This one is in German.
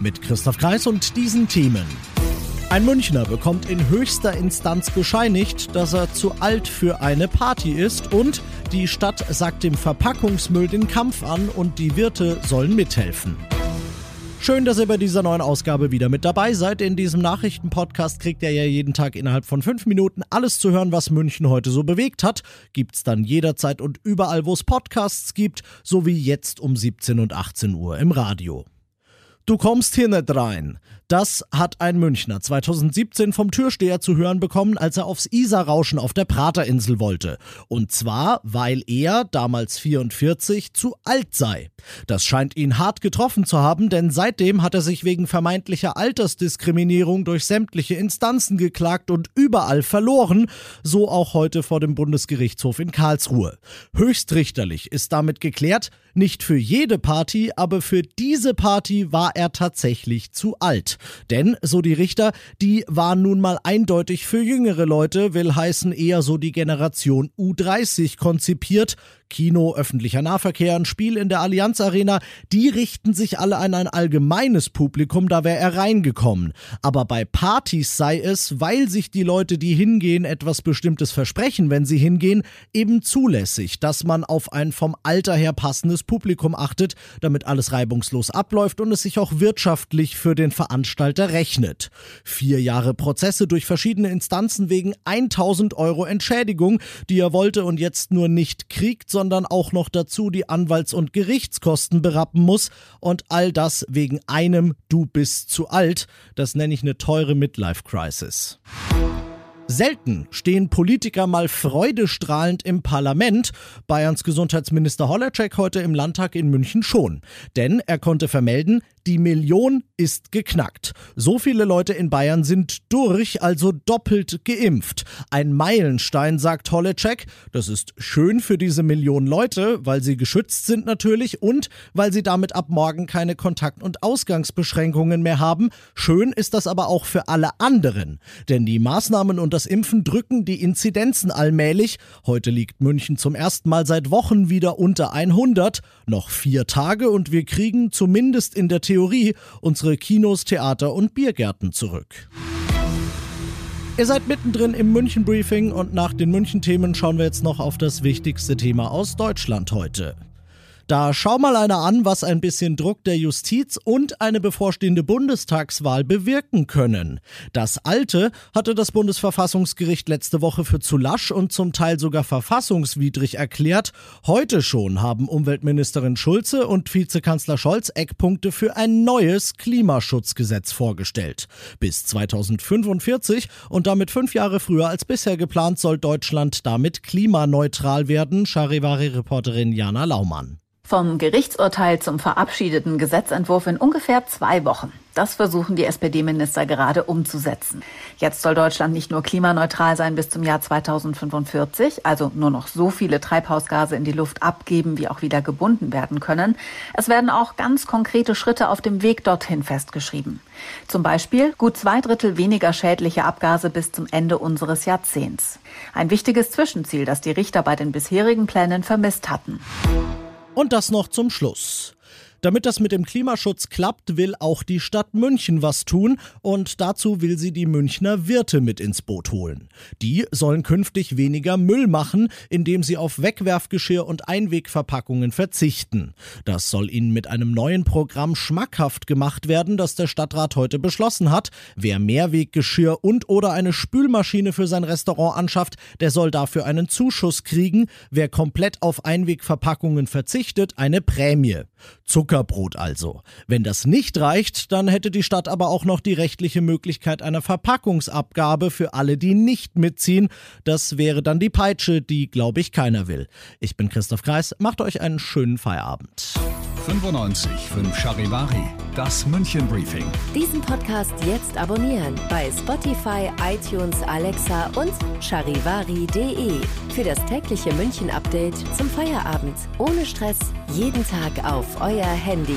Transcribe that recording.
Mit Christoph Kreis und diesen Themen. Ein Münchner bekommt in höchster Instanz bescheinigt, dass er zu alt für eine Party ist und die Stadt sagt dem Verpackungsmüll den Kampf an und die Wirte sollen mithelfen. Schön, dass ihr bei dieser neuen Ausgabe wieder mit dabei seid. In diesem Nachrichtenpodcast kriegt ihr ja jeden Tag innerhalb von fünf Minuten alles zu hören, was München heute so bewegt hat. Gibt's dann jederzeit und überall, wo es Podcasts gibt, sowie jetzt um 17 und 18 Uhr im Radio. Du kommst hier nicht rein. Das hat ein Münchner 2017 vom Türsteher zu hören bekommen, als er aufs Isarrauschen auf der Praterinsel wollte. Und zwar, weil er, damals 44, zu alt sei. Das scheint ihn hart getroffen zu haben, denn seitdem hat er sich wegen vermeintlicher Altersdiskriminierung durch sämtliche Instanzen geklagt und überall verloren, so auch heute vor dem Bundesgerichtshof in Karlsruhe. Höchstrichterlich ist damit geklärt, nicht für jede Party, aber für diese Party war er tatsächlich zu alt. Denn, so die Richter, die waren nun mal eindeutig für jüngere Leute, will heißen eher so die Generation U30 konzipiert, Kino, öffentlicher Nahverkehr, ein Spiel in der Allianz Arena, die richten sich alle an ein allgemeines Publikum, da wäre er reingekommen. Aber bei Partys sei es, weil sich die Leute, die hingehen, etwas Bestimmtes versprechen, wenn sie hingehen, eben zulässig, dass man auf ein vom Alter her passendes Publikum achtet, damit alles reibungslos abläuft und es sich auch wirtschaftlich für den Veranstalter rechnet. Vier Jahre Prozesse durch verschiedene Instanzen wegen 1000 Euro Entschädigung, die er wollte und jetzt nur nicht kriegt, sondern auch noch dazu die Anwalts- und Gerichtskosten berappen muss. Und all das wegen einem Du bist zu alt. Das nenne ich eine teure Midlife-Crisis. Selten stehen Politiker mal freudestrahlend im Parlament. Bayerns Gesundheitsminister Hollercheck heute im Landtag in München schon. Denn er konnte vermelden, die Million ist geknackt. So viele Leute in Bayern sind durch, also doppelt geimpft. Ein Meilenstein, sagt Hollecek. Das ist schön für diese Million Leute, weil sie geschützt sind natürlich und weil sie damit ab morgen keine Kontakt- und Ausgangsbeschränkungen mehr haben. Schön ist das aber auch für alle anderen. Denn die Maßnahmen und das Impfen drücken die Inzidenzen allmählich. Heute liegt München zum ersten Mal seit Wochen wieder unter 100. Noch vier Tage und wir kriegen zumindest in der Theorie unsere Kinos, Theater und Biergärten zurück. Ihr seid mittendrin im München Briefing und nach den München Themen schauen wir jetzt noch auf das wichtigste Thema aus Deutschland heute. Da schau mal einer an, was ein bisschen Druck der Justiz und eine bevorstehende Bundestagswahl bewirken können. Das alte hatte das Bundesverfassungsgericht letzte Woche für zu lasch und zum Teil sogar verfassungswidrig erklärt. Heute schon haben Umweltministerin Schulze und Vizekanzler Scholz Eckpunkte für ein neues Klimaschutzgesetz vorgestellt. Bis 2045 und damit fünf Jahre früher als bisher geplant soll Deutschland damit klimaneutral werden, Charivari-Reporterin Jana Laumann. Vom Gerichtsurteil zum verabschiedeten Gesetzentwurf in ungefähr zwei Wochen. Das versuchen die SPD-Minister gerade umzusetzen. Jetzt soll Deutschland nicht nur klimaneutral sein bis zum Jahr 2045, also nur noch so viele Treibhausgase in die Luft abgeben, wie auch wieder gebunden werden können. Es werden auch ganz konkrete Schritte auf dem Weg dorthin festgeschrieben. Zum Beispiel gut zwei Drittel weniger schädliche Abgase bis zum Ende unseres Jahrzehnts. Ein wichtiges Zwischenziel, das die Richter bei den bisherigen Plänen vermisst hatten. Und das noch zum Schluss. Damit das mit dem Klimaschutz klappt, will auch die Stadt München was tun und dazu will sie die Münchner Wirte mit ins Boot holen. Die sollen künftig weniger Müll machen, indem sie auf Wegwerfgeschirr und Einwegverpackungen verzichten. Das soll ihnen mit einem neuen Programm schmackhaft gemacht werden, das der Stadtrat heute beschlossen hat. Wer Mehrweggeschirr und oder eine Spülmaschine für sein Restaurant anschafft, der soll dafür einen Zuschuss kriegen. Wer komplett auf Einwegverpackungen verzichtet, eine Prämie. Zuckerbrot also. Wenn das nicht reicht, dann hätte die Stadt aber auch noch die rechtliche Möglichkeit einer Verpackungsabgabe für alle, die nicht mitziehen. Das wäre dann die Peitsche, die, glaube ich, keiner will. Ich bin Christoph Kreis, macht euch einen schönen Feierabend. 95 5 Charivari, das München Briefing. Diesen Podcast jetzt abonnieren bei Spotify, iTunes, Alexa und charivari.de. Für das tägliche München Update zum Feierabend. Ohne Stress, jeden Tag auf euer Handy.